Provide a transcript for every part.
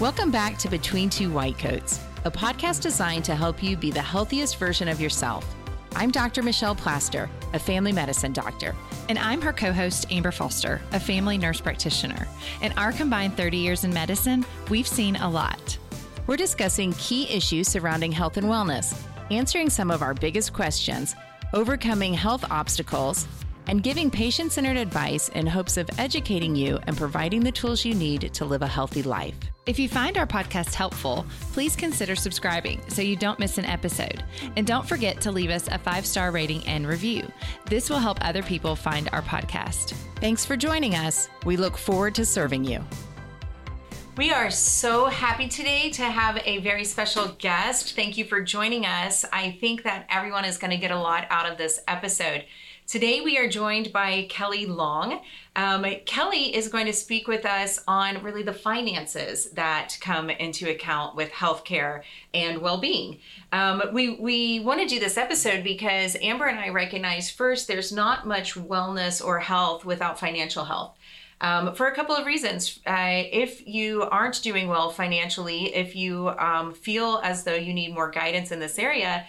Welcome back to Between Two White Coats, a podcast designed to help you be the healthiest version of yourself. I'm Dr. Michelle Plaster, a family medicine doctor. And I'm her co host, Amber Foster, a family nurse practitioner. In our combined 30 years in medicine, we've seen a lot. We're discussing key issues surrounding health and wellness, answering some of our biggest questions, overcoming health obstacles, and giving patient centered advice in hopes of educating you and providing the tools you need to live a healthy life. If you find our podcast helpful, please consider subscribing so you don't miss an episode. And don't forget to leave us a five star rating and review. This will help other people find our podcast. Thanks for joining us. We look forward to serving you. We are so happy today to have a very special guest. Thank you for joining us. I think that everyone is going to get a lot out of this episode. Today, we are joined by Kelley Long. Um, Kelley is going to speak with us on really the finances that come into account with healthcare and well being. Um, we, we want to do this episode because Amber and I recognize first there's not much wellness or health without financial health. Um, for a couple of reasons. Uh, if you aren't doing well financially, if you um, feel as though you need more guidance in this area,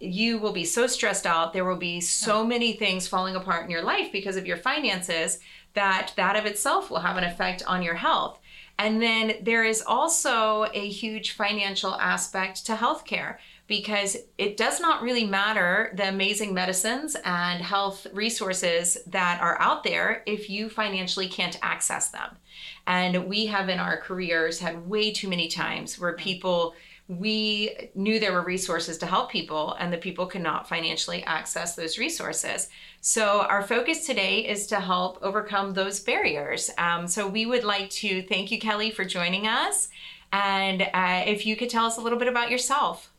you will be so stressed out. There will be so many things falling apart in your life because of your finances that that of itself will have an effect on your health. And then there is also a huge financial aspect to healthcare because it does not really matter the amazing medicines and health resources that are out there if you financially can't access them. And we have in our careers had way too many times where people we knew there were resources to help people and the people could not financially access those resources. So, our focus today is to help overcome those barriers. Um, so, we would like to thank you, Kelley, for joining us. And uh, if you could tell us a little bit about yourself.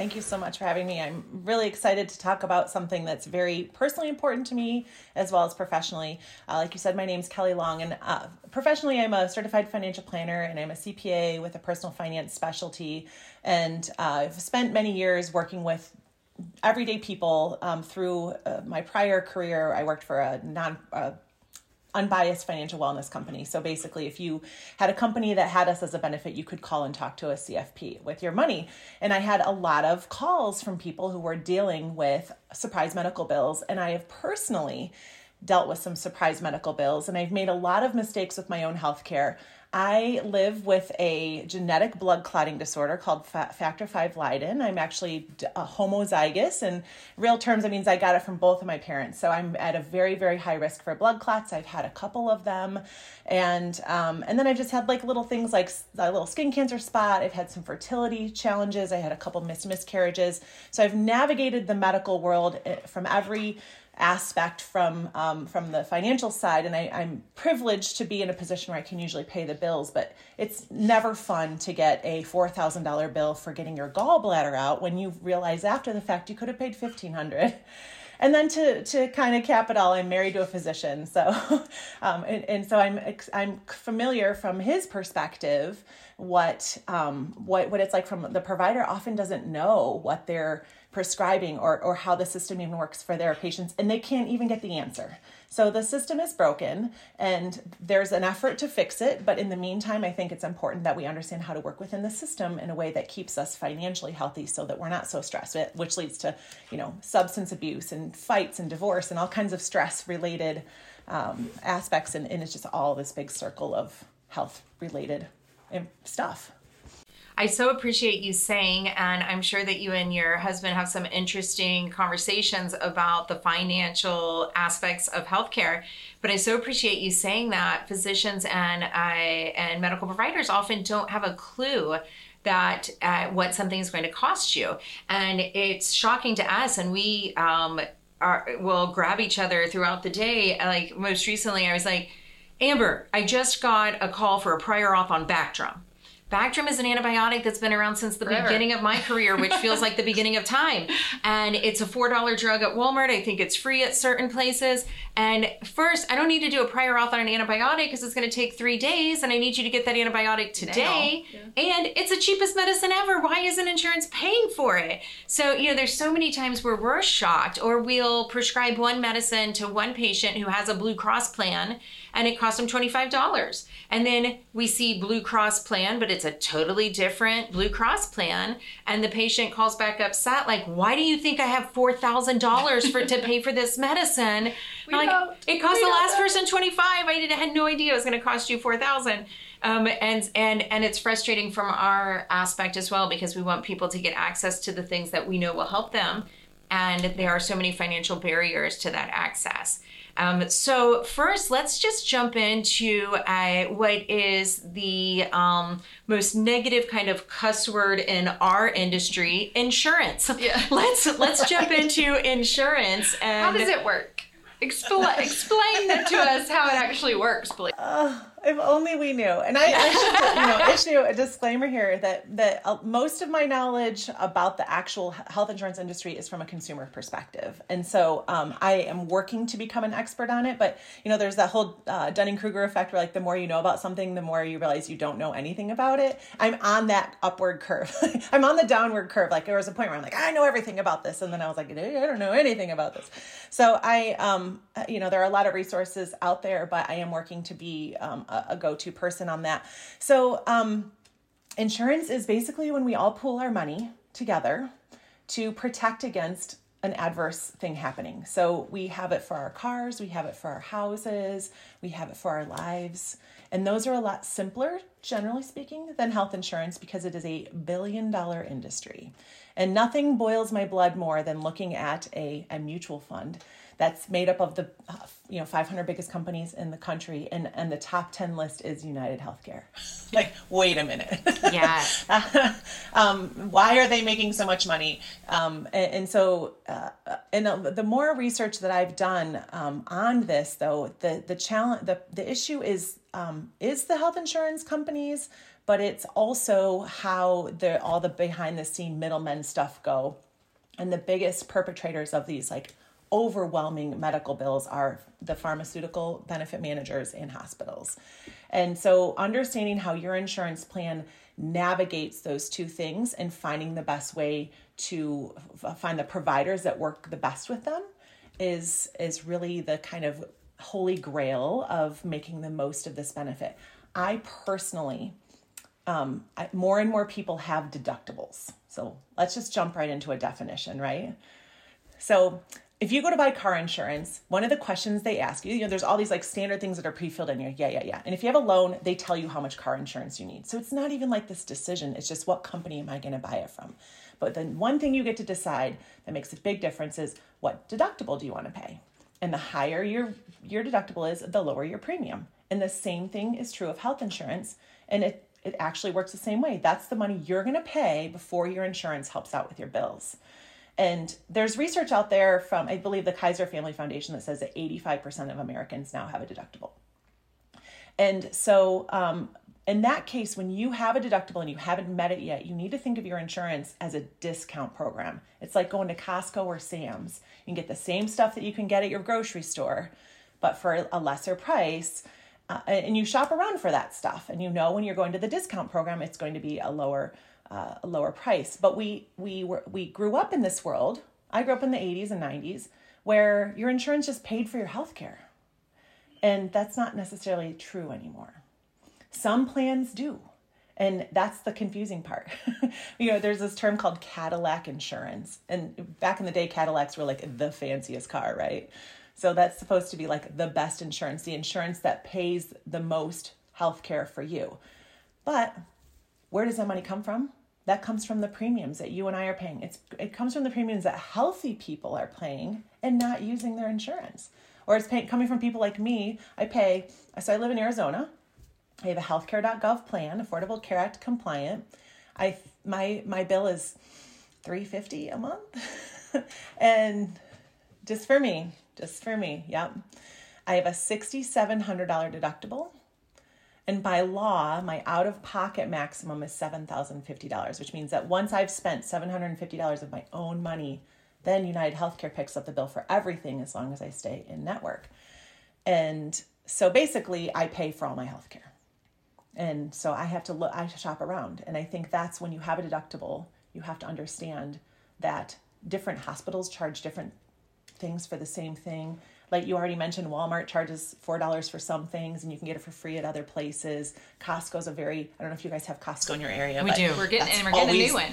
Thank you so much for having me. I'm really excited to talk about something that's very personally important to me as well as professionally. Uh, like you said, my name is Kelley Long, and uh, professionally, I'm a certified financial planner and I'm a CPA with a personal finance specialty. And uh, I've spent many years working with everyday people um, through uh, my prior career. I worked for a non unbiased financial wellness company. So basically, if you had a company that had us as a benefit, you could call and talk to a CFP with your money. And I had a lot of calls from people who were dealing with surprise medical bills. And I have personally dealt with some surprise medical bills, and I've made a lot of mistakes with my own health care. I live with a genetic blood clotting disorder called factor V Leiden. I'm actually a homozygous. In real terms, that means I got it from both of my parents. So I'm at a very, very high risk for blood clots. I've had a couple of them. And, um, and then I've just had like little things like a little skin cancer spot. I've had some fertility challenges. I had a couple missed miscarriages. So I've navigated the medical world eh, from every aspect from um, from the financial side and I, i'm privileged to be in a position where i can usually pay the bills but it's never fun to get a $4000 bill for getting your gallbladder out when you realize after the fact you could have paid 1500 and then to to kind of cap it all i'm married to a physician so um, and, and so i'm i'm familiar from his perspective what um, what what it's like from the provider often doesn't know what they're prescribing or, or how the system even works for their patients, and they can't even get the answer. So the system is broken, and there's an effort to fix it. But in the meantime, I think it's important that we understand how to work within the system in a way that keeps us financially healthy, so that we're not so stressed, which leads to, you know, substance abuse and fights and divorce and all kinds of stress related um, aspects, and, and it's just all this big circle of health related um, stuff. I so appreciate you saying, and I'm sure that you and your husband have some interesting conversations about the financial aspects of healthcare. But I so appreciate you saying that physicians and I and medical providers often don't have a clue that uh, what something is going to cost you, and it's shocking to us. And we um, are, will grab each other throughout the day. Like most recently, I was like, Amber, I just got a call for a prior auth on Bactrim Bactrim is an antibiotic that's been around since the Forever. beginning of my career, which feels like the beginning of time. And it's a $4 drug at Walmart. I think it's free at certain places. And first, I don't need to do a prior auth on an antibiotic because it's going to take three days, and I need you to get that antibiotic today. Yeah. And it's the cheapest medicine ever. Why isn't insurance paying for it? So, you know, there's so many times where we're shocked, or we'll prescribe one medicine to one patient who has a Blue Cross plan and it cost them $25. And then we see Blue Cross plan, but it's a totally different Blue Cross plan. And the patient calls back upset, like, why do you think I have $4,000 for to pay for this medicine? like, it cost the last person 25. I had no idea it was going to cost you 4,000. Um, and and and it's frustrating from our aspect as well because we want people to get access to the things that we know will help them, and there are so many financial barriers to that access. Um, so first, let's just jump into uh, what is the um, most negative kind of cuss word in our industry: insurance. Yeah. let's let's jump into insurance. And how does it work? Expl- explain to us how it actually works, please. Uh, if only we knew. And I, I should, you know, issue a disclaimer here that that uh, most of my knowledge about the actual health insurance industry is from a consumer perspective, and so um, I am working to become an expert on it. But you know, there's that whole uh, Dunning Kruger effect, where like the more you know about something, the more you realize you don't know anything about it. I'm on that upward curve. I'm on the downward curve. Like there was a point where I'm like, I know everything about this, and then I was like, I don't know anything about this. So I, um, you know, there are a lot of resources out there, but I am working to be um, a, a go-to person on that. So um, insurance is basically when we all pool our money together to protect against an adverse thing happening. So we have it for our cars, we have it for our houses, we have it for our lives. And those are a lot simpler, generally speaking, than health insurance because it is a billion dollar industry. And nothing boils my blood more than looking at a, a mutual fund that's made up of the you know 500 biggest companies in the country and and the top 10 list is united healthcare. Like wait a minute. Yeah. Um, why are they making so much money? Um, and, and, so uh, and uh, the more research that i've done um, on this though the the challenge the, the issue is um, is the health insurance companies but it's also how the all the behind the scene middlemen stuff go. And the biggest perpetrators of these like overwhelming medical bills are the pharmaceutical benefit managers in hospitals. And so, understanding how your insurance plan navigates those two things and finding the best way to find the providers that work the best with them is is really the kind of holy grail of making the most of this benefit. I personally, um, I, more and more people have deductibles. So let's just jump right into a definition, right? So if you go to buy car insurance, one of the questions they ask you, you know, there's all these like standard things that are pre-filled in here. Yeah, yeah, yeah. And if you have a loan, they tell you how much car insurance you need. So it's not even like this decision. It's just what company am I going to buy it from? But then one thing you get to decide that makes a big difference is what deductible do you want to pay? And the higher your your deductible is, the lower your premium. And the same thing is true of health insurance. And it it actually works the same way. That's the money you're going to pay before your insurance helps out with your bills. And there's research out there from, I believe, the Kaiser Family Foundation that says that 85% of Americans now have a deductible. And so, um, in that case, when you have a deductible and you haven't met it yet, you need to think of your insurance as a discount program. It's like going to Costco or Sam's. You can get the same stuff that you can get at your grocery store, but for a lesser price. Uh, and you shop around for that stuff. And you know when you're going to the discount program, it's going to be a lower uh, a lower price. But we we were we grew up in this world. I grew up in the 80s and 90s where your insurance just paid for your health care. And that's not necessarily true anymore. Some plans do. And that's the confusing part. you know, there's this term called Cadillac insurance. And back in the day, Cadillacs were like the fanciest car, right? So that's supposed to be like the best insurance, the insurance that pays the most health care for you. But where does that money come from? That comes from the premiums that you and I are paying. It's it comes from the premiums that healthy people are paying and not using their insurance. Or it's coming from people like me. I pay so I live in Arizona. I have a healthcare.gov plan, Affordable Care Act compliant. I my my bill is 350 a month. and just for me, just for me. Yep. I have a $6700 deductible And by law, my out of pocket maximum is $7,050, which means that once I've spent $750 of my own money, then United Healthcare picks up the bill for everything as long as I stay in network. And so basically, I pay for all my health care. And so I have to look, I shop around. And I think that's when you have a deductible, you have to understand that different hospitals charge different things for the same thing. Like you already mentioned, Walmart charges $4 for some things and you can get it for free at other places. Costco's a very, I don't know if you guys have Costco in your area. We do. We're getting, and we're getting always, a new one.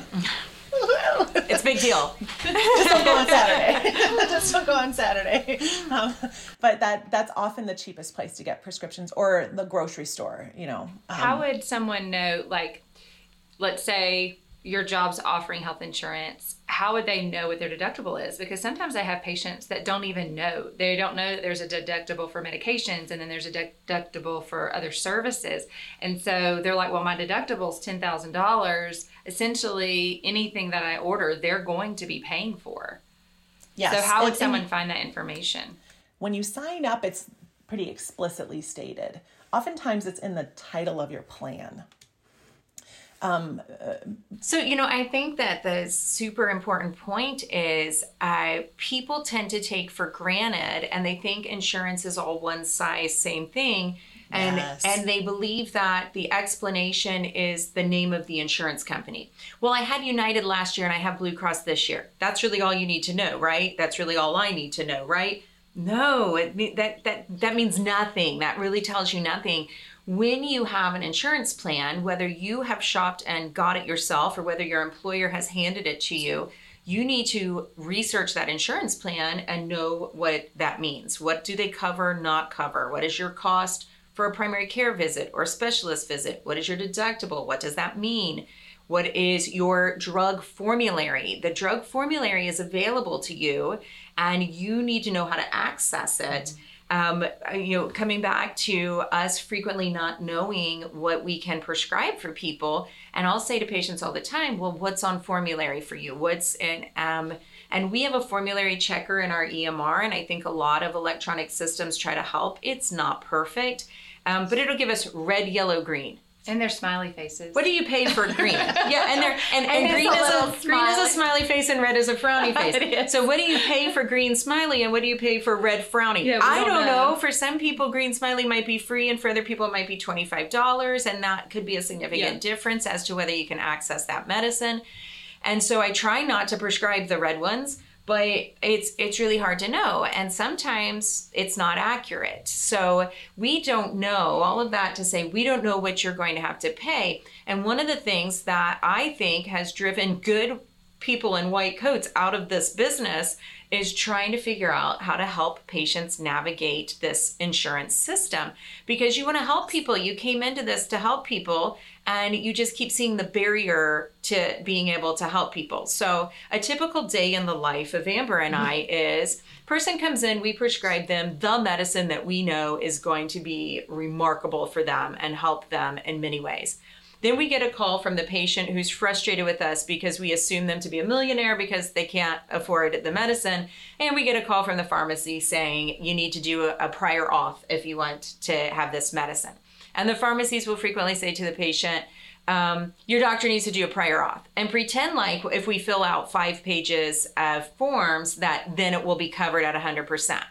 it's a big deal. Just don't go on Saturday. Just don't go on Saturday. Um, but that that's often the cheapest place to get prescriptions or the grocery store. You know. Um, How would someone know? Like, let's say your job's offering health insurance how would they know what their deductible is? Because sometimes i have patients that don't even know. They don't know that there's a deductible for medications and then there's a deductible for other services. And so they're like well my deductible is $10000 essentially anything that i order they're going to be paying for. Yes. so how would and, someone find that information? When you sign up it's pretty explicitly stated. Oftentimes it's in the title of your plan um, uh, so, you know, I think that the super important point is uh, people tend to take for granted and they think insurance is all one size, same thing. And, yes. and they believe that the explanation is the name of the insurance company. Well, I had United last year and I have Blue Cross this year. That's really all you need to know, right? That's really all I need to know, right? No, it, that that that means nothing. That really tells you nothing when you have an insurance plan, whether you have shopped and got it yourself or whether your employer has handed it to you, you need to research that insurance plan and know what that means. What do they cover, not cover? What is your cost for a primary care visit or specialist visit? What is your deductible? What does that mean? What is your drug formulary? The drug formulary is available to you and you need to know how to access it. Um, you know, coming back to us frequently not knowing what we can prescribe for people. And I'll say to patients all the time, well, what's on formulary for you? What's in, um, and we have a formulary checker in our EMR, and I think a lot of electronic systems try to help. It's not perfect, um, but it'll give us red, yellow, green. And their smiley faces. What do you pay for green? yeah, and they're and, and, and green is a green is a smiley face and red is a frowny face. so what do you pay for green smiley and what do you pay for red frowny? Yeah, I don't, don't know. know. For some people, green smiley might be free, and for other people, it might be twenty five dollars, and that could be a significant yeah. difference as to whether you can access that medicine. And so I try not to prescribe the red ones but it's it's really hard to know and sometimes it's not accurate. So we don't know all of that to say we don't know what you're going to have to pay. And one of the things that i think has driven good people in white coats out of this business is trying to figure out how to help patients navigate this insurance system because you want to help people. You came into this to help people and you just keep seeing the barrier to being able to help people. So, a typical day in the life of Amber and I mm-hmm. is person comes in, we prescribe them the medicine that we know is going to be remarkable for them and help them in many ways. Then we get a call from the patient who's frustrated with us because we assume them to be a millionaire because they can't afford the medicine. And we get a call from the pharmacy saying you need to do a, prior auth if you want to have this medicine. And the pharmacies will frequently say to the patient, um, your doctor needs to do a prior auth and pretend like if we fill out five pages of forms that then it will be covered at 100%.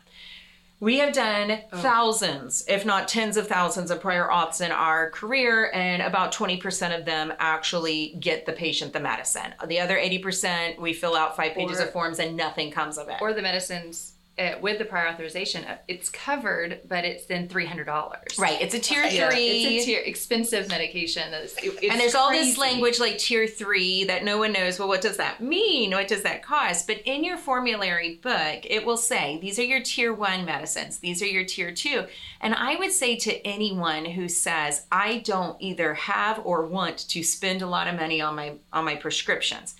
We have done oh. thousands, if not tens of thousands, of prior auths in our career, and about 20% of them actually get the patient the medicine. The other 80%, we fill out five pages or, of forms and nothing comes of it. Or the medicines uh, with the prior authorization, uh, it's covered, but it's then three hundred dollars. Right. It's a tier three. It's a tier expensive medication. It's, it's and there's crazy. all this language like tier three that no one knows. Well, what does that mean? What does that cost? But in your formulary book, it will say these are your tier one medicines. These are your tier two. And I would say to anyone who says I don't either have or want to spend a lot of money on my on my prescriptions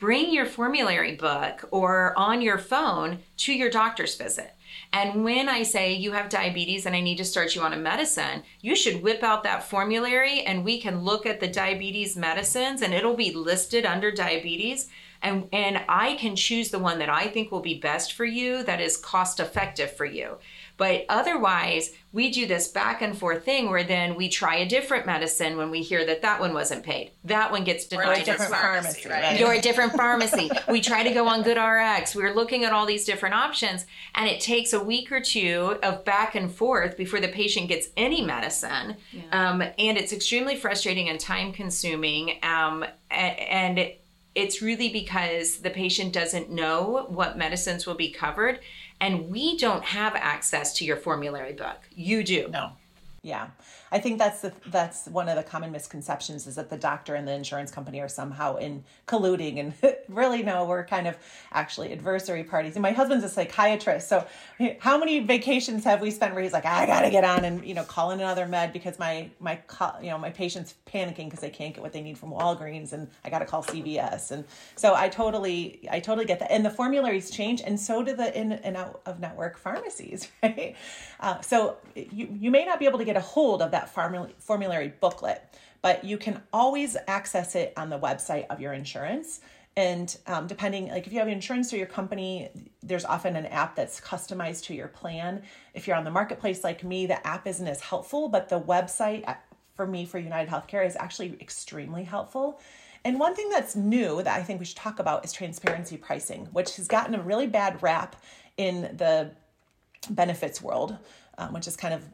bring your formulary book or on your phone to your doctor's visit. And when I say you have diabetes and I need to start you on a medicine, you should whip out that formulary and we can look at the diabetes medicines and it'll be listed under diabetes. And, and I can choose the one that I think will be best for you, that is cost effective for you. But otherwise, we do this back and forth thing where then we try a different medicine when we hear that that one wasn't paid. That one gets denied. Or a different pharmacy, right? Or a different pharmacy. we try to go on GoodRx. We're looking at all these different options, and it takes a week or two of back and forth before the patient gets any medicine. Yeah. Um, and it's extremely frustrating and time consuming. Um, and it's really because the patient doesn't know what medicines will be covered and we don't have access to your formulary book. You do. No. Yeah. I think that's the that's one of the common misconceptions is that the doctor and the insurance company are somehow in colluding and really no we're kind of actually adversary parties. And my husband's a psychiatrist so how many vacations have we spent where he's like I got to get on and you know call in another med because my my you know my patient's panicking because they can't get what they need from Walgreens and I got to call CVS and so I totally I totally get that. And the formularies change and so do the in and out of network pharmacies right? Uh, so you you may not be able to get a hold of that that formulary booklet, but you can always access it on the website of your insurance. And um, depending, like if you have insurance through your company, there's often an app that's customized to your plan. If you're on the marketplace like me, the app isn't as helpful, but the website uh, for me for United Healthcare is actually extremely helpful. And one thing that's new that I think we should talk about is transparency pricing, which has gotten a really bad rap in the benefits world um, which is kind of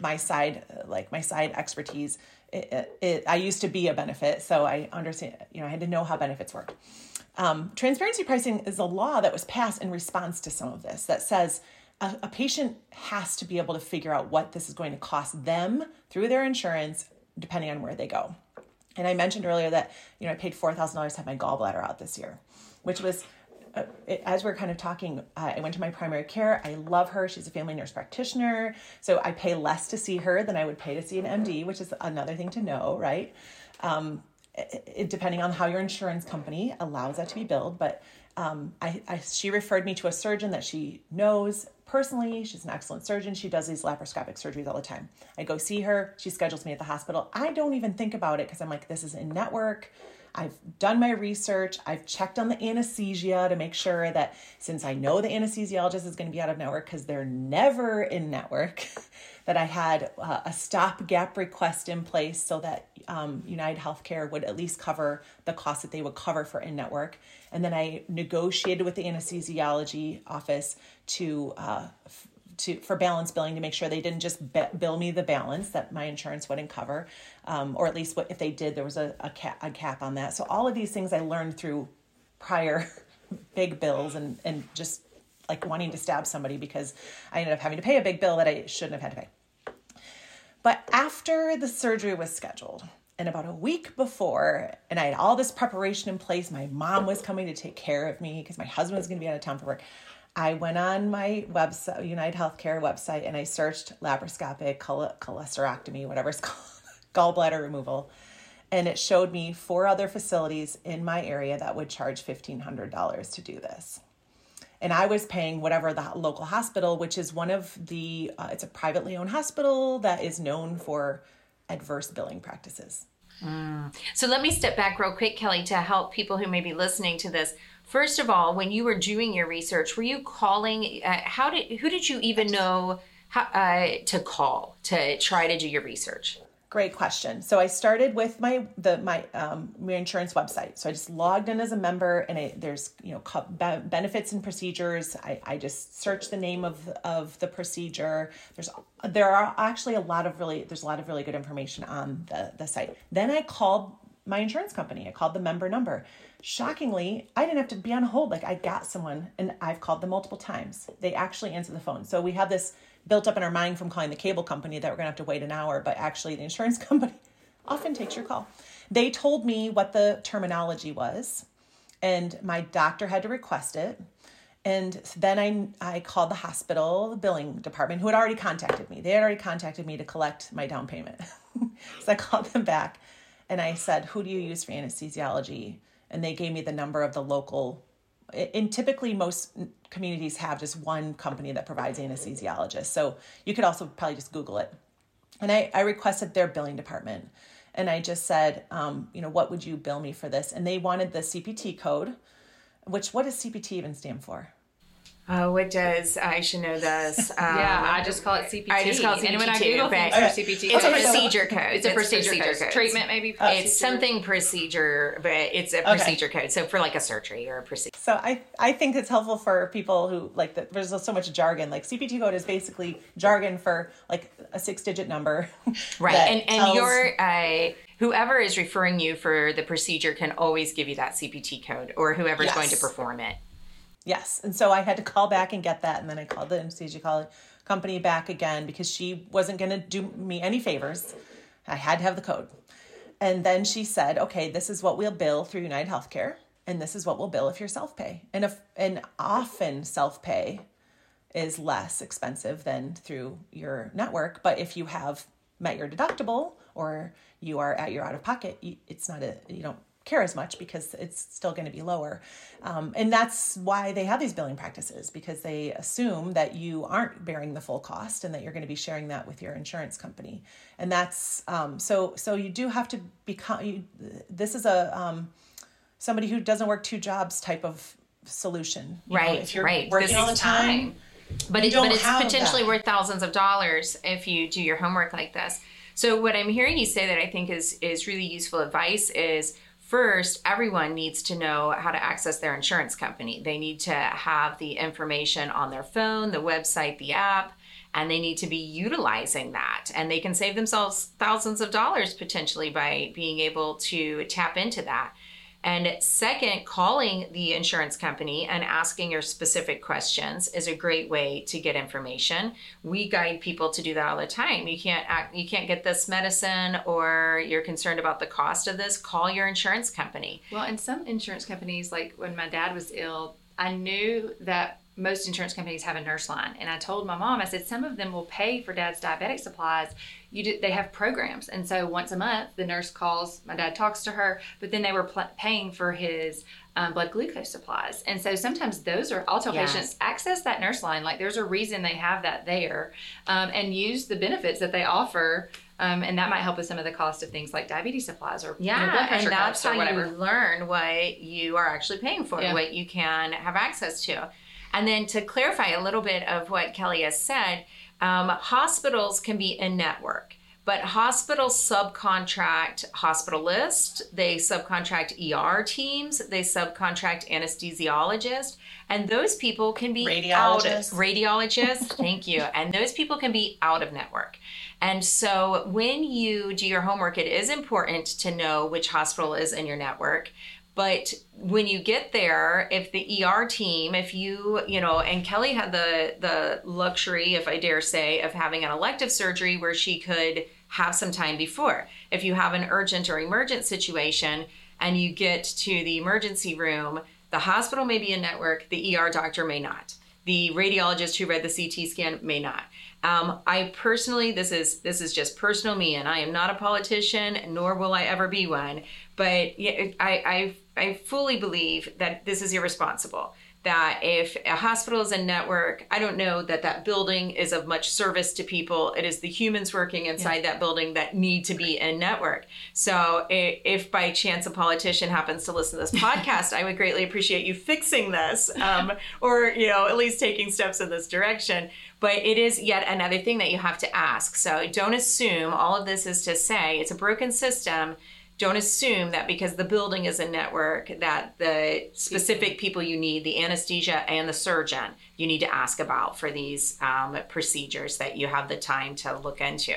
my side, like my side expertise. It, it, it, I used to be a benefit, so I understand, you know, I had to know how benefits work. Um, transparency pricing is a law that was passed in response to some of this that says a, a patient has to be able to figure out what this is going to cost them through their insurance, depending on where they go. And I mentioned earlier that, you know, I paid $4,000 to have my gallbladder out this year, which was uh, as we're kind of talking, uh, I went to my primary care. I love her. She's a family nurse practitioner. So I pay less to see her than I would pay to see an MD, which is another thing to know, right? Um, it, depending on how your insurance company allows that to be billed. But um, I, I, she referred me to a surgeon that she knows personally. She's an excellent surgeon. She does these laparoscopic surgeries all the time. I go see her. She schedules me at the hospital. I don't even think about it because I'm like, this is in network. I've done my research. I've checked on the anesthesia to make sure that since I know the anesthesiologist is going to be out of network because they're never in network, that I had uh, a stopgap request in place so that um, United Healthcare would at least cover the cost that they would cover for in network. And then I negotiated with the anesthesiology office to uh, to for balance billing to make sure they didn't just be, bill me the balance that my insurance wouldn't cover, um, or at least what if they did, there was a, a, cap, a cap on that. So all of these things I learned through prior big bills and and just like wanting to stab somebody because I ended up having to pay a big bill that I shouldn't have had to pay. But after the surgery was scheduled, and about a week before, and I had all this preparation in place, my mom was coming to take care of me because my husband was going to be out of town for work. I went on my website, United Healthcare website, and I searched laparoscopic chol- cholesteroctomy, whatever it's called, gallbladder removal. And it showed me four other facilities in my area that would charge $1,500 to do this. And I was paying whatever the local hospital, which is one of the, uh, it's a privately owned hospital that is known for adverse billing practices. Mm. So let me step back real quick, Kelley, to help people who may be listening to this. First of all, when you were doing your research, were you calling? Uh, how did who did you even know how, uh, to call to try to do your research? Great question. So I started with my the my um, my insurance website. So I just logged in as a member, and I, there's you know benefits and procedures. I, I just search the name of of the procedure. There's there are actually a lot of really there's a lot of really good information on the the site. Then I called my insurance company. I called the member number. Shockingly, I didn't have to be on hold. Like I got someone, and I've called them multiple times. They actually answer the phone. So we have this built up in our mind from calling the cable company that we're going to have to wait an hour, but actually the insurance company often takes your call. They told me what the terminology was, and my doctor had to request it. And then I, I called the hospital, the billing department, who had already contacted me. They had already contacted me to collect my down payment. so I called them back and I said, Who do you use for anesthesiology? And they gave me the number of the local and typically most communities have just one company that provides anesthesiologists. So you could also probably just Google it. And I, I requested their billing department. And I just said, um, you know, what would you bill me for this? And they wanted the CPT code, which what does CPT even stand for? Oh, what does I should know this? Um, yeah, I just call it CPT. I just call it CPT. And when I Google but- things for CPT, It's a Okay, so- procedure code. It's a procedure, code. code. Treatment maybe. It's procedure. something procedure, but it's a Okay. procedure code. So for like a surgery or a procedure. So I, I think it's helpful for people who like that. There's so much jargon. Like CPT code is basically jargon for like a six digit number. Right. And and tells- your uh, whoever is referring you for the procedure can always give you that CPT code or whoever's Yes. going to perform it. Yes. And so I had to call back and get that. And then I called the anesthesia company back again because she wasn't going to do me any favors. I had to have the code. And then she said, okay, this is what we'll bill through United Healthcare. And this is what we'll bill if you're self pay. And if, and often self pay is less expensive than through your network. But if you have met your deductible or you are at your out of pocket, it's not a, you don't care as much because it's still going to be lower. Um, and that's why they have these billing practices because they assume that you aren't bearing the full cost and that you're going to be sharing that with your insurance company. And that's, um, so, so you do have to become, you, this is a, um, somebody who doesn't work two jobs type of solution. You know, Right, if you're right. working This all the is time, But, it, but it's potentially that. worth thousands of dollars if you do your homework like this. So what I'm hearing you say that I think is is really useful advice is first everyone needs to know how to access their insurance company. They need to have the information on their phone, the website, the app, and they need to be utilizing that. And they can save themselves thousands of dollars potentially by being able to tap into that. And second, calling the insurance company and asking your specific questions is a great way to get information. We guide people to do that all the time. You can't act, you can't get this medicine or you're concerned about the cost of this, call your insurance company. Well, and some insurance companies, like when my dad was ill, I knew that most insurance companies have a nurse line, and I told my mom, I said some of them will pay for dad's diabetic supplies. You do, they have programs, and so once a month the nurse calls. My dad talks to her, but then they were pl- paying for his um, blood glucose supplies, and so sometimes those are. I'll tell Yes. patients access that nurse line. Like there's a reason they have that there, um, and use the benefits that they offer. Um, and that might help with some of the cost of things like diabetes supplies or you know, blood pressure and that's or how whatever. you learn what you are actually paying for, Yeah. what you can have access to. And then to clarify a little bit of what Kelley has said, um, hospitals can be in network, but hospitals subcontract hospitalists, they subcontract ER teams, they subcontract anesthesiologists, and those people can be out of Radiologists. radiologists. thank you. And those people can be out of network. And so when you do your homework, it is important to know which hospital is in your network. But when you get there, if the ER team, if you, you know, and Kelley had the the luxury, if I dare say, of having an elective surgery where she could have some time before. If you have an urgent or emergent situation and you get to the emergency room, the hospital may be in network, the ER doctor may not. The radiologist who read the CT scan may not. Um, I personally, this is this is just personal me, and I am not a politician, nor will I ever be one. But I, I I fully believe that this is irresponsible. That if a hospital is a network, I don't know that that building is of much service to people. It is the humans working inside that building that need to be in network. So if by chance a politician happens to listen to this podcast, I would greatly appreciate you fixing this, um, or you know at least taking steps in this direction. But it is yet another thing that you have to ask. So don't assume all of this is to say it's a broken system. Don't assume that because the building is a network that the specific people you need, the anesthesia and the surgeon, you need to ask about for these um, procedures that you have the time to look into.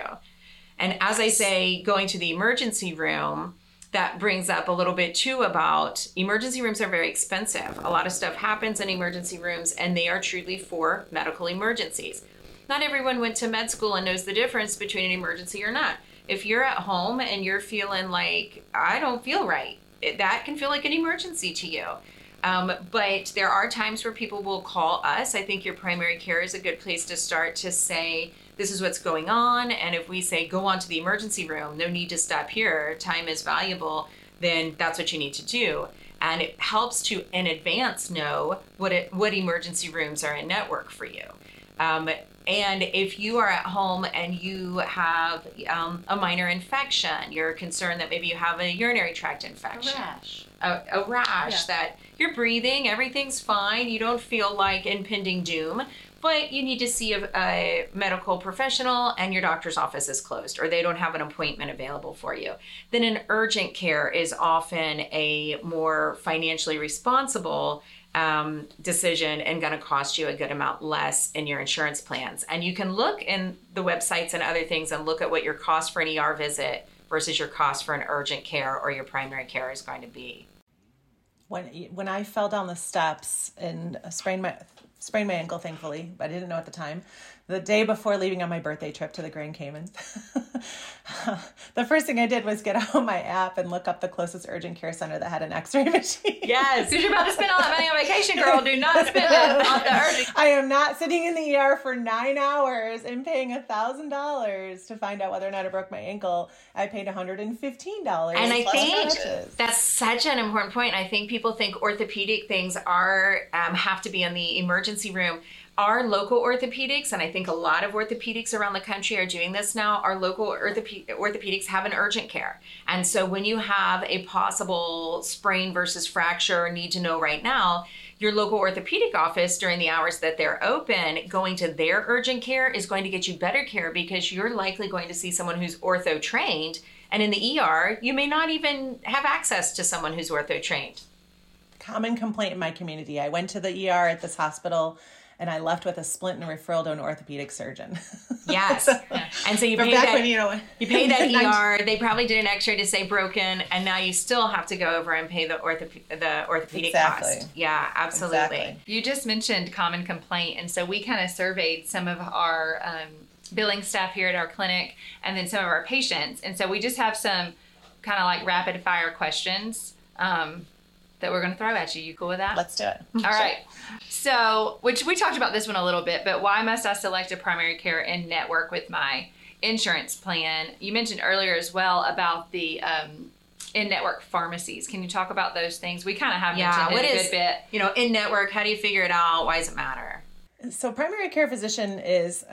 And as I say, going to the emergency room, that brings up a little bit too about emergency rooms are very expensive. A lot of stuff happens in emergency rooms, and they are truly for medical emergencies. Not everyone went to med school and knows the difference between an emergency or not. If you're at home and you're feeling like, I don't feel right, that can feel like an emergency to you. Um, but there are times where people will call us. I think your primary care is a good place to start to say, this is what's going on. And if we say, go on to the emergency room, no need to stop here, time is valuable, then that's what you need to do. And it helps to in advance know what it, what emergency rooms are in network for you. Um, and if you are at home and you have um, a minor infection, you're concerned that maybe you have a urinary tract infection, a rash, a, a rash yeah. that you're breathing, everything's fine, you don't feel like impending doom, but you need to see a, a, medical professional and your doctor's office is closed or they don't have an appointment available for you. Then an urgent care is often a more financially responsible um, decision and going to cost you a good amount less in your insurance plans. And you can look in the websites and other things and look at what your cost for an ER visit versus your cost for an urgent care or your primary care is going to be. When when I fell down the steps and sprained my sprained my ankle, thankfully, but I didn't know at the time the day before leaving on my birthday trip to the Grand Caymans. the first thing I did was get out my app and look up the closest urgent care center that had an x ray machine. Yes, because you're about to spend all that money on vacation, girl. Do not spend it on the urgent. I am not sitting in the ER for nine hours and paying a $1,000 to find out whether or not I broke my ankle. I paid $115. And I think that's such an important point. I think people think orthopedic things are um, have to be in the emergency room our local orthopedics, and I think a lot of orthopedics around the country are doing this now, our local orthoped- orthopedics have an urgent care. And so when you have a possible sprain versus fracture need to know right now, your local orthopedic office during the hours that they're open, going to their urgent care is going to get you better care because you're likely going to see someone who's ortho trained. And in the ER, you may not even have access to someone who's ortho trained. Common complaint in my community. I went to the ER at this hospital and I left with a splint and referral to an orthopedic surgeon. yes. And so you paid that, when, you, know, you paid that ER. They probably did an X-ray to say broken, and now you still have to go over and pay the orthop- the orthopedic exactly. cost. Yeah, absolutely. Exactly. You just mentioned common complaint, and so we kind of surveyed some of our um, billing staff here at our clinic, and then some of our patients, and so we just have some kind of like rapid fire questions. Um, that we're going to throw at you. You cool with that? Let's do it. All sure. right. So, which we talked about this one a little bit, but why must I select a primary care in network with my insurance plan? You mentioned earlier as well about the um, in network pharmacies. Can you talk about those things? We kind of have yeah, mentioned it a good bit. You know, in network, how do you figure it out? Why does it matter? So, primary care physician is.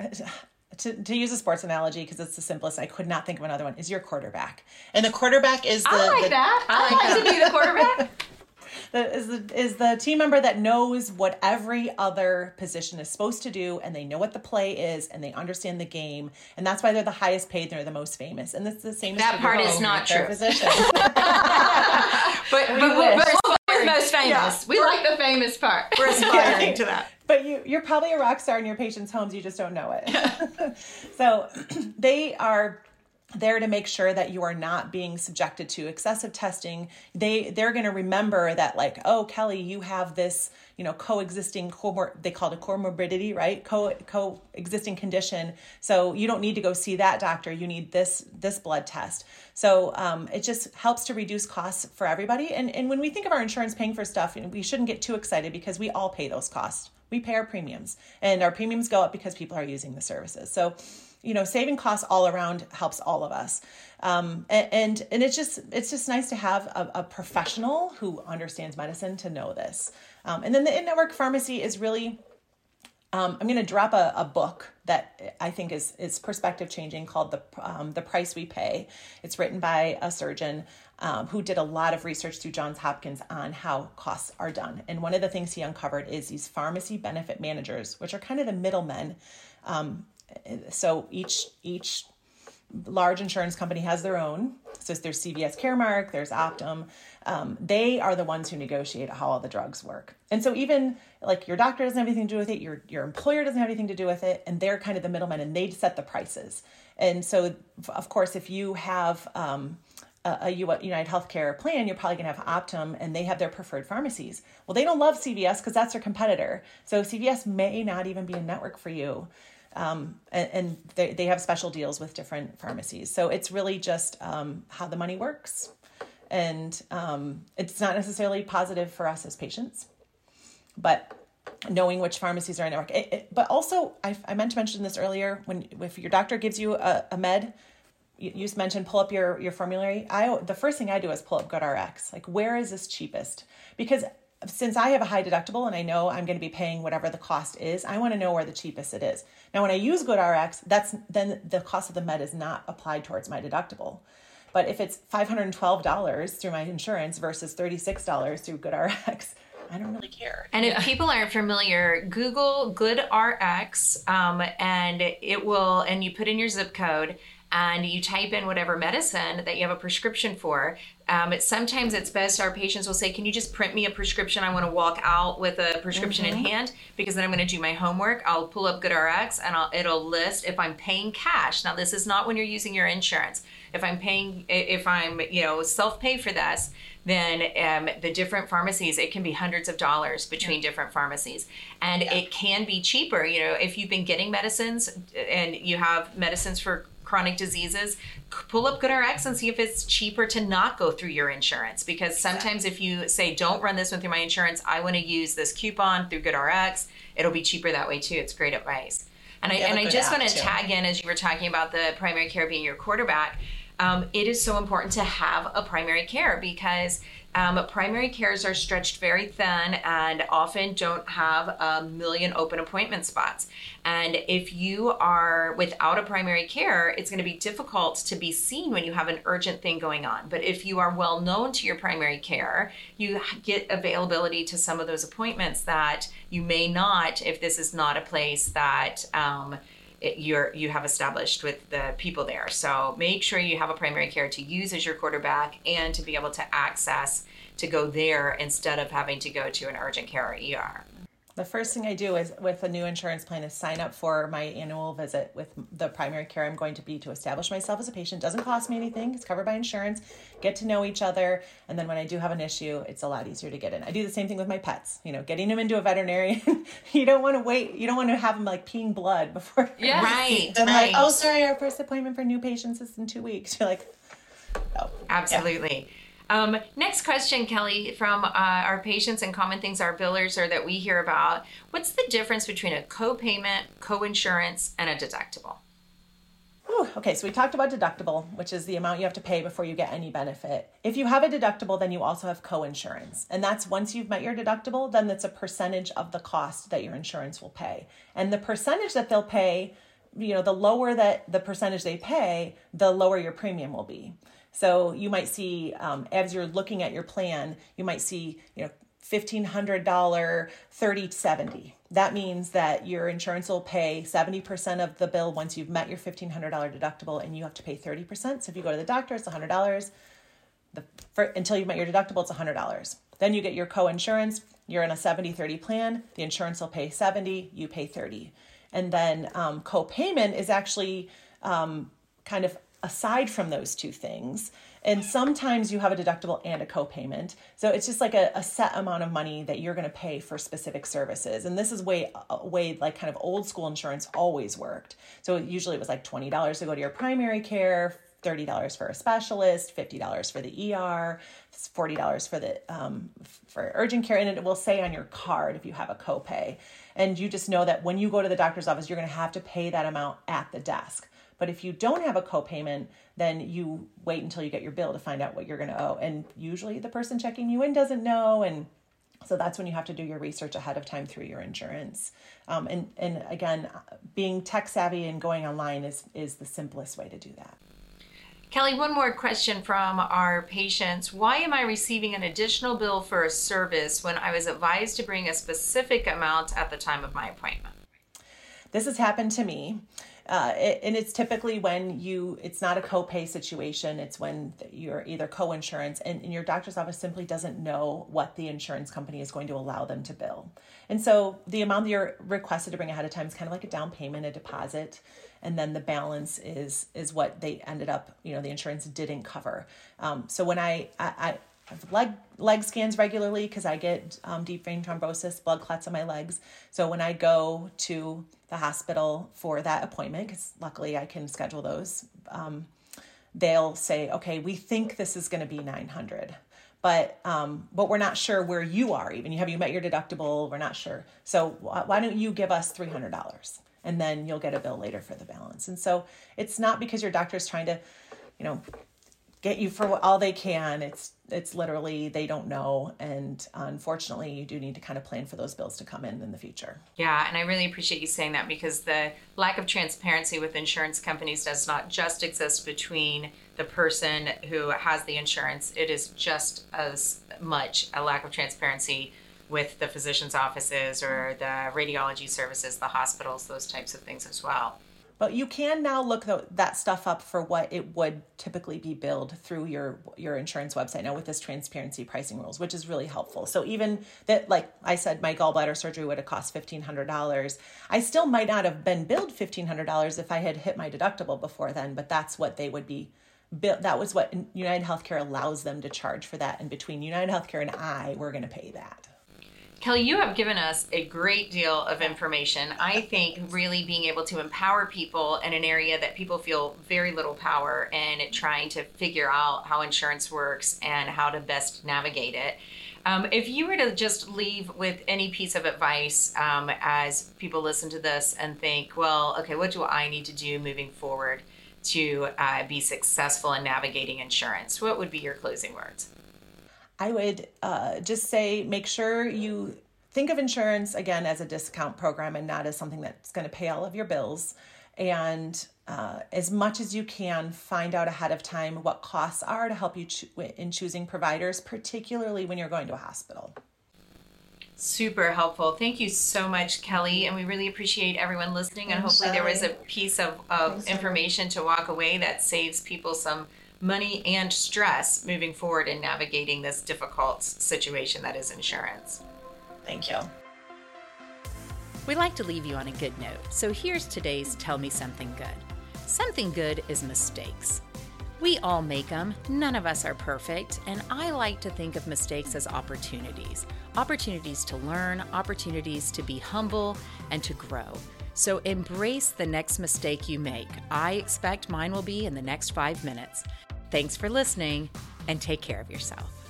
To, to use a sports analogy because it's the simplest i could not think of another one is your quarterback and the quarterback is the i like the, that i like, I like to be the quarterback the, is the is the team member that knows what every other position is supposed to do, and they know what the play is, and they understand the game, and that's why they're the highest paid. And they're the most famous, and that's the same. That part is not true. Position. but but, but, but we're most famous. Yeah. We like the famous part. We're aspiring to that. But you, you're probably a rock star in your patients' homes. You just don't know it. so they are there to make sure that you are not being subjected to excessive testing. They they're going to remember that like oh kelley you have this you know coexisting comor- they call it a comorbidity right? Co coexisting condition. So you don't need to go see that doctor. You need this this blood test. So um, it just helps to reduce costs for everybody. And and when we think of our insurance paying for stuff we shouldn't get too excited because we all pay those costs. We pay our premiums and our premiums go up because people are using the services. So you know saving costs all around helps all of us um, and and it's just it's just nice to have a, a professional who understands medicine to know this um, and then the in-network pharmacy is really um, I'm going to drop a, a book that I think is is perspective changing called the um, the price we pay. It's written by a surgeon um, who did a lot of research through Johns Hopkins on how costs are done. And one of the things he uncovered is these pharmacy benefit managers, which are kind of the middlemen um, so each each large insurance company has their own. So there's CVS Caremark, there's Optum. Um, they are the ones who negotiate how all the drugs work. And so even like your doctor doesn't have anything to do with it, your your employer doesn't have anything to do with it, and they're kind of the middlemen, and they set the prices. And so, of course, if you have um, a, United Healthcare plan, you're probably going to have Optum, and they have their preferred pharmacies. Well, they don't love CVS because that's their competitor. So CVS may not even be a network for you um, and, and they, they have special deals with different pharmacies. So it's really just um, how the money works. And um, it's not necessarily positive for us as patients, but knowing which pharmacies are in network. It, it, but also, I, I meant to mention this earlier when if your doctor gives you a, a med, you, you mentioned pull up your, your formulary. I the first thing I do is pull up GoodRx. Like, where is this cheapest? Because since I have a high deductible and I know I'm going to be paying whatever the cost is, I want to know where the cheapest it is. Now, when I use GoodRx, that's then the cost of the med is not applied towards my deductible. But if it's $512 through my insurance versus $36 through GoodRx, I don't really care. And if people aren't familiar, Google GoodRx um, and it will, and you put in your zip code and you type in whatever medicine that you have a prescription for. Um, it, sometimes it's best our patients will say, Can you just print me a prescription? I want to walk out with a prescription mm-hmm. in hand because then I'm going to do my homework. I'll pull up GoodRx and I'll, it'll list if I'm paying cash. Now, this is not when you're using your insurance. If I'm paying, if I'm, you know, self pay for this, then um, the different pharmacies, it can be hundreds of dollars between yeah. different pharmacies. And yeah. it can be cheaper. You know, if you've been getting medicines and you have medicines for chronic diseases, pull up GoodRx and see if it's cheaper to not go through your insurance. Because sometimes if you say, don't run this one through my insurance, I want to use this coupon through GoodRx, it'll be cheaper that way too. It's great advice. And I, and I just want to tag in as you were talking about the primary care being your quarterback. Um, it is so important to have a primary care because um, primary cares are stretched very thin and often don't have a million open appointment spots. And if you are without a primary care, it's going to be difficult to be seen when you have an urgent thing going on. But if you are well known to your primary care, you get availability to some of those appointments that you may not if this is not a place that. Um, it, you're you have established with the people there. So make sure you have a primary care to use as your quarterback and to be able to access to go there instead of having to go to an urgent care or ER. The first thing I do is with a new insurance plan is sign up for my annual visit with the primary care I'm going to be to establish myself as a patient. Doesn't cost me anything. It's covered by insurance. Get to know each other, and then when I do have an issue, it's a lot easier to get in. I do the same thing with my pets. You know, getting them into a veterinarian. you don't want to wait. You don't want to have them like peeing blood before. Yeah, right. And right. like, oh, sorry, our first appointment for new patients is in two weeks. You're like, oh, absolutely. Yeah. Um, next question, Kelley, from uh, our patients and common things our billers are that we hear about. What's the difference between a co-payment, co-insurance, and a deductible? Whew, okay, so we talked about deductible, which is the amount you have to pay before you get any benefit. If you have a deductible, then you also have co-insurance, and that's once you've met your deductible, then that's a percentage of the cost that your insurance will pay, and the percentage that they'll pay you know the lower that the percentage they pay the lower your premium will be so you might see, um, as you're looking at your plan, you might see, you know, $1,500, 30, 70. That means that your insurance will pay 70% of the bill once you've met your $1,500 deductible and you have to pay 30%. So if you go to the doctor, it's $100. The, for, until you've met your deductible, it's $100. Then you get your co-insurance. You're in a 70-30 plan. The insurance will pay 70, you pay 30. And then um, co-payment is actually um, kind of aside from those two things. And sometimes you have a deductible and a copayment. So it's just like a, a set amount of money that you're going to pay for specific services. And this is way, uh, way like kind of old school insurance always worked. So usually it was like $20 to go to your primary care, $30 for a specialist, $50 for the ER, $40 for the um, for urgent care, and it will say on your card if you have a copay. And you just know that when you go to the doctor's office, you're going to have to pay that amount at the desk. But if you don't have a copayment, then you wait until you get your bill to find out what you're going to owe. And usually the person checking you in doesn't know. And so that's when you have to do your research ahead of time through your insurance. Um, and, and again, being tech savvy and going online is, is the simplest way to do that. Kelley, one more question from our patients. Why am I receiving an additional bill for a service when I was advised to bring a specific amount at the time of my appointment? This has happened to me. Uh, it, and it's typically when you it's not a copay situation. It's when you're either co-insurance and, and your doctor's office simply doesn't know what the insurance company is going to allow them to bill. And so the amount that you're requested to bring ahead of time is kind of like a down payment a deposit and then the balance is is what they ended up you know the insurance didn't cover. Um, so when i i, leg leg scans regularly because I get um, deep vein thrombosis, blood clots in my legs. So when I go to the hospital for that appointment, because luckily I can schedule those, um, they'll say, okay, we think this is going to be 900 but um, but we're not sure where you are even. You have you met your deductible? We're not sure. So why don't you give us $300 and then you'll get a bill later for the balance. And so it's not because your doctor is trying to you know get you for all they can. It's it's literally they don't know. And unfortunately you do need to kind of plan for those bills to come in in the future. Yeah and i really appreciate you saying that because the lack of transparency with insurance companies does not just exist between the person who has the insurance. It is just as much a lack of transparency with the physician's offices or the radiology services the hospitals those types of things as well but you can now look the, that stuff up for what it would typically be billed through your your insurance website now with this transparency pricing rules which is really helpful. So even that like i said my gallbladder surgery would have cost $1500 i still might not have been billed $1500 if i had hit my deductible before then but that's what they would be bill that was what united healthcare allows them to charge for that and between. United healthcare and i we're going to pay that Kelley, you have given us a great deal of information. I think really being able to empower people in an area that people feel very little power in trying to figure out how insurance works and how to best navigate it. Um, if you were to just leave with any piece of advice um, as people listen to this and think, well, okay, what do I need to do moving forward to uh, be successful in navigating insurance? What would be your closing words? I would uh, just say make sure you think of insurance again as a discount program and not as something that's going to pay all of your bills. And uh, as much as you can, find out ahead of time what costs are to help you cho- in choosing providers, particularly when you're going to a hospital. Super helpful. Thank you so much, Kelley. And we really appreciate everyone listening. And hopefully, there was a piece of, of information to walk away that saves people some money and stress moving forward in navigating this difficult situation that is insurance. Thank you. We like to leave you on a good note, so here's today's Tell Me Something Good. Something good is mistakes. We all make them, none of us are perfect, and I like to think of mistakes as opportunities opportunities to learn, opportunities to be humble, and to grow. So embrace the next mistake you make. I expect mine will be in the next five minutes. Thanks for listening and take care of yourself.